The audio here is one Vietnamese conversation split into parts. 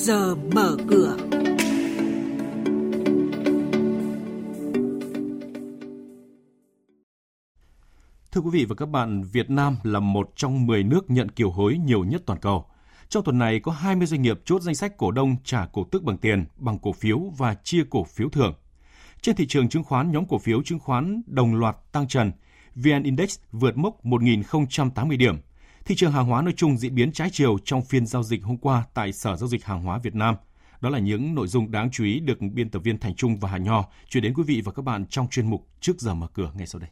giờ mở cửa. Thưa quý vị và các bạn, Việt Nam là một trong 10 nước nhận kiều hối nhiều nhất toàn cầu. Trong tuần này có 20 doanh nghiệp chốt danh sách cổ đông trả cổ tức bằng tiền, bằng cổ phiếu và chia cổ phiếu thưởng. Trên thị trường chứng khoán, nhóm cổ phiếu chứng khoán đồng loạt tăng trần. VN Index vượt mốc 1.080 điểm. Thị trường hàng hóa nói chung diễn biến trái chiều trong phiên giao dịch hôm qua tại Sở Giao dịch Hàng hóa Việt Nam. Đó là những nội dung đáng chú ý được biên tập viên Thành Trung và Hà Nho chuyển đến quý vị và các bạn trong chuyên mục Trước giờ mở cửa ngay sau đây.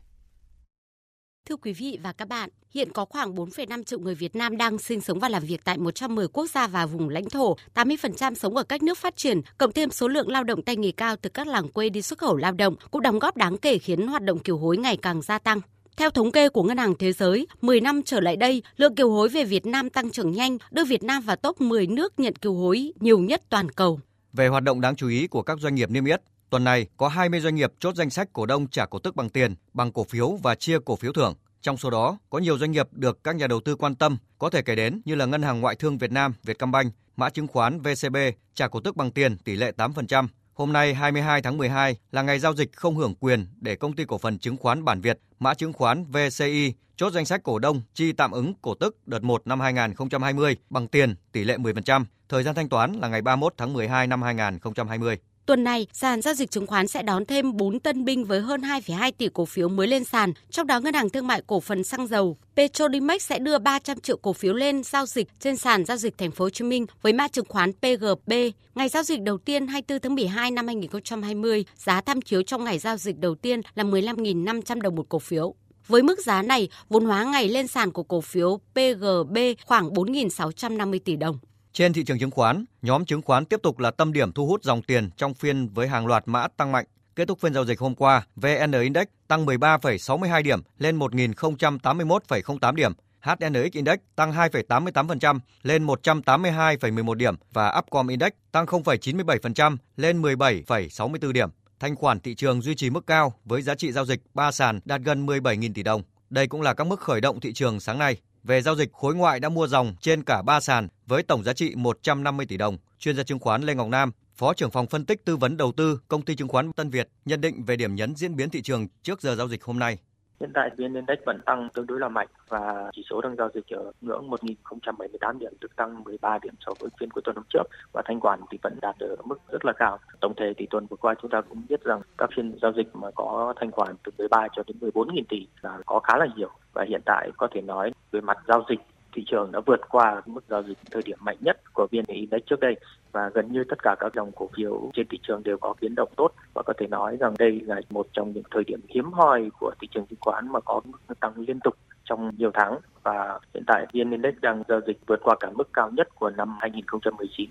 Thưa quý vị và các bạn, hiện có khoảng 4,5 triệu người Việt Nam đang sinh sống và làm việc tại 110 quốc gia và vùng lãnh thổ, 80% sống ở các nước phát triển, cộng thêm số lượng lao động tay nghề cao từ các làng quê đi xuất khẩu lao động cũng đóng góp đáng kể khiến hoạt động kiều hối ngày càng gia tăng. Theo thống kê của Ngân hàng Thế giới, 10 năm trở lại đây, lượng kiều hối về Việt Nam tăng trưởng nhanh, đưa Việt Nam vào top 10 nước nhận kiều hối nhiều nhất toàn cầu. Về hoạt động đáng chú ý của các doanh nghiệp niêm yết, tuần này có 20 doanh nghiệp chốt danh sách cổ đông trả cổ tức bằng tiền, bằng cổ phiếu và chia cổ phiếu thưởng. Trong số đó, có nhiều doanh nghiệp được các nhà đầu tư quan tâm, có thể kể đến như là Ngân hàng Ngoại thương Việt Nam, Vietcombank, mã chứng khoán VCB trả cổ tức bằng tiền tỷ lệ 8%. Hôm nay 22 tháng 12 là ngày giao dịch không hưởng quyền để công ty cổ phần chứng khoán Bản Việt, mã chứng khoán VCI chốt danh sách cổ đông chi tạm ứng cổ tức đợt 1 năm 2020 bằng tiền tỷ lệ 10%. Thời gian thanh toán là ngày 31 tháng 12 năm 2020. Tuần này, sàn giao dịch chứng khoán sẽ đón thêm 4 tân binh với hơn 2,2 tỷ cổ phiếu mới lên sàn. Trong đó, Ngân hàng Thương mại Cổ phần Xăng dầu Petrolimex sẽ đưa 300 triệu cổ phiếu lên giao dịch trên sàn giao dịch Thành phố Hồ Chí Minh với mã chứng khoán PGB. Ngày giao dịch đầu tiên 24 tháng 12 năm 2020, giá tham chiếu trong ngày giao dịch đầu tiên là 15.500 đồng một cổ phiếu. Với mức giá này, vốn hóa ngày lên sàn của cổ phiếu PGB khoảng 4.650 tỷ đồng. Trên thị trường chứng khoán, nhóm chứng khoán tiếp tục là tâm điểm thu hút dòng tiền trong phiên với hàng loạt mã tăng mạnh. Kết thúc phiên giao dịch hôm qua, VN Index tăng 13,62 điểm lên 1.081,08 điểm. HNX Index tăng 2,88% lên 182,11 điểm và Upcom Index tăng 0,97% lên 17,64 điểm. Thanh khoản thị trường duy trì mức cao với giá trị giao dịch 3 sàn đạt gần 17.000 tỷ đồng. Đây cũng là các mức khởi động thị trường sáng nay. Về giao dịch, khối ngoại đã mua dòng trên cả 3 sàn với tổng giá trị 150 tỷ đồng. Chuyên gia chứng khoán Lê Ngọc Nam, Phó trưởng phòng phân tích tư vấn đầu tư công ty chứng khoán Tân Việt nhận định về điểm nhấn diễn biến thị trường trước giờ giao dịch hôm nay. Hiện tại VN Index vẫn tăng tương đối là mạnh và chỉ số đang giao dịch ở ngưỡng 1.078 điểm, tức tăng 13 điểm so với phiên cuối tuần hôm trước và thanh khoản thì vẫn đạt ở mức rất là cao. Tổng thể thì tuần vừa qua chúng ta cũng biết rằng các phiên giao dịch mà có thanh khoản từ 13 cho đến 14 nghìn tỷ là có khá là nhiều và hiện tại có thể nói về mặt giao dịch thị trường đã vượt qua mức giao dịch thời điểm mạnh nhất của VN Index trước đây. Và gần như tất cả các dòng cổ phiếu trên thị trường đều có biến động tốt. Và có thể nói rằng đây là một trong những thời điểm hiếm hoi của thị trường chứng khoán mà có mức tăng liên tục trong nhiều tháng. Và hiện tại VN Index đang giao dịch vượt qua cả mức cao nhất của năm 2019.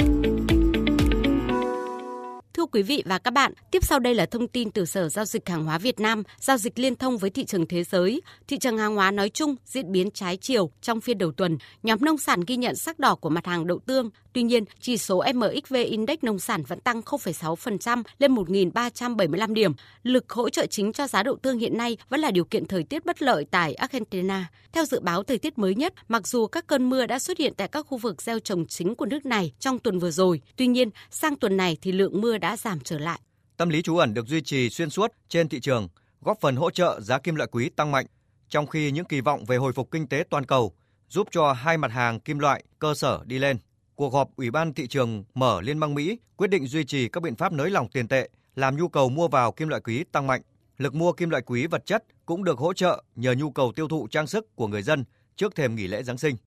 Quý vị và các bạn, tiếp sau đây là thông tin từ Sở Giao dịch Hàng hóa Việt Nam, giao dịch liên thông với thị trường thế giới. Thị trường hàng hóa nói chung diễn biến trái chiều trong phiên đầu tuần. Nhóm nông sản ghi nhận sắc đỏ của mặt hàng đậu tương. Tuy nhiên, chỉ số MXV Index nông sản vẫn tăng 0,6% lên 1.375 điểm. Lực hỗ trợ chính cho giá đậu tương hiện nay vẫn là điều kiện thời tiết bất lợi tại Argentina. Theo dự báo thời tiết mới nhất, mặc dù các cơn mưa đã xuất hiện tại các khu vực gieo trồng chính của nước này trong tuần vừa rồi, tuy nhiên sang tuần này thì lượng mưa đã giảm trở lại. Tâm lý trú ẩn được duy trì xuyên suốt trên thị trường, góp phần hỗ trợ giá kim loại quý tăng mạnh, trong khi những kỳ vọng về hồi phục kinh tế toàn cầu giúp cho hai mặt hàng kim loại cơ sở đi lên. Cuộc họp Ủy ban thị trường mở Liên bang Mỹ quyết định duy trì các biện pháp nới lỏng tiền tệ, làm nhu cầu mua vào kim loại quý tăng mạnh. Lực mua kim loại quý vật chất cũng được hỗ trợ nhờ nhu cầu tiêu thụ trang sức của người dân trước thềm nghỉ lễ Giáng sinh.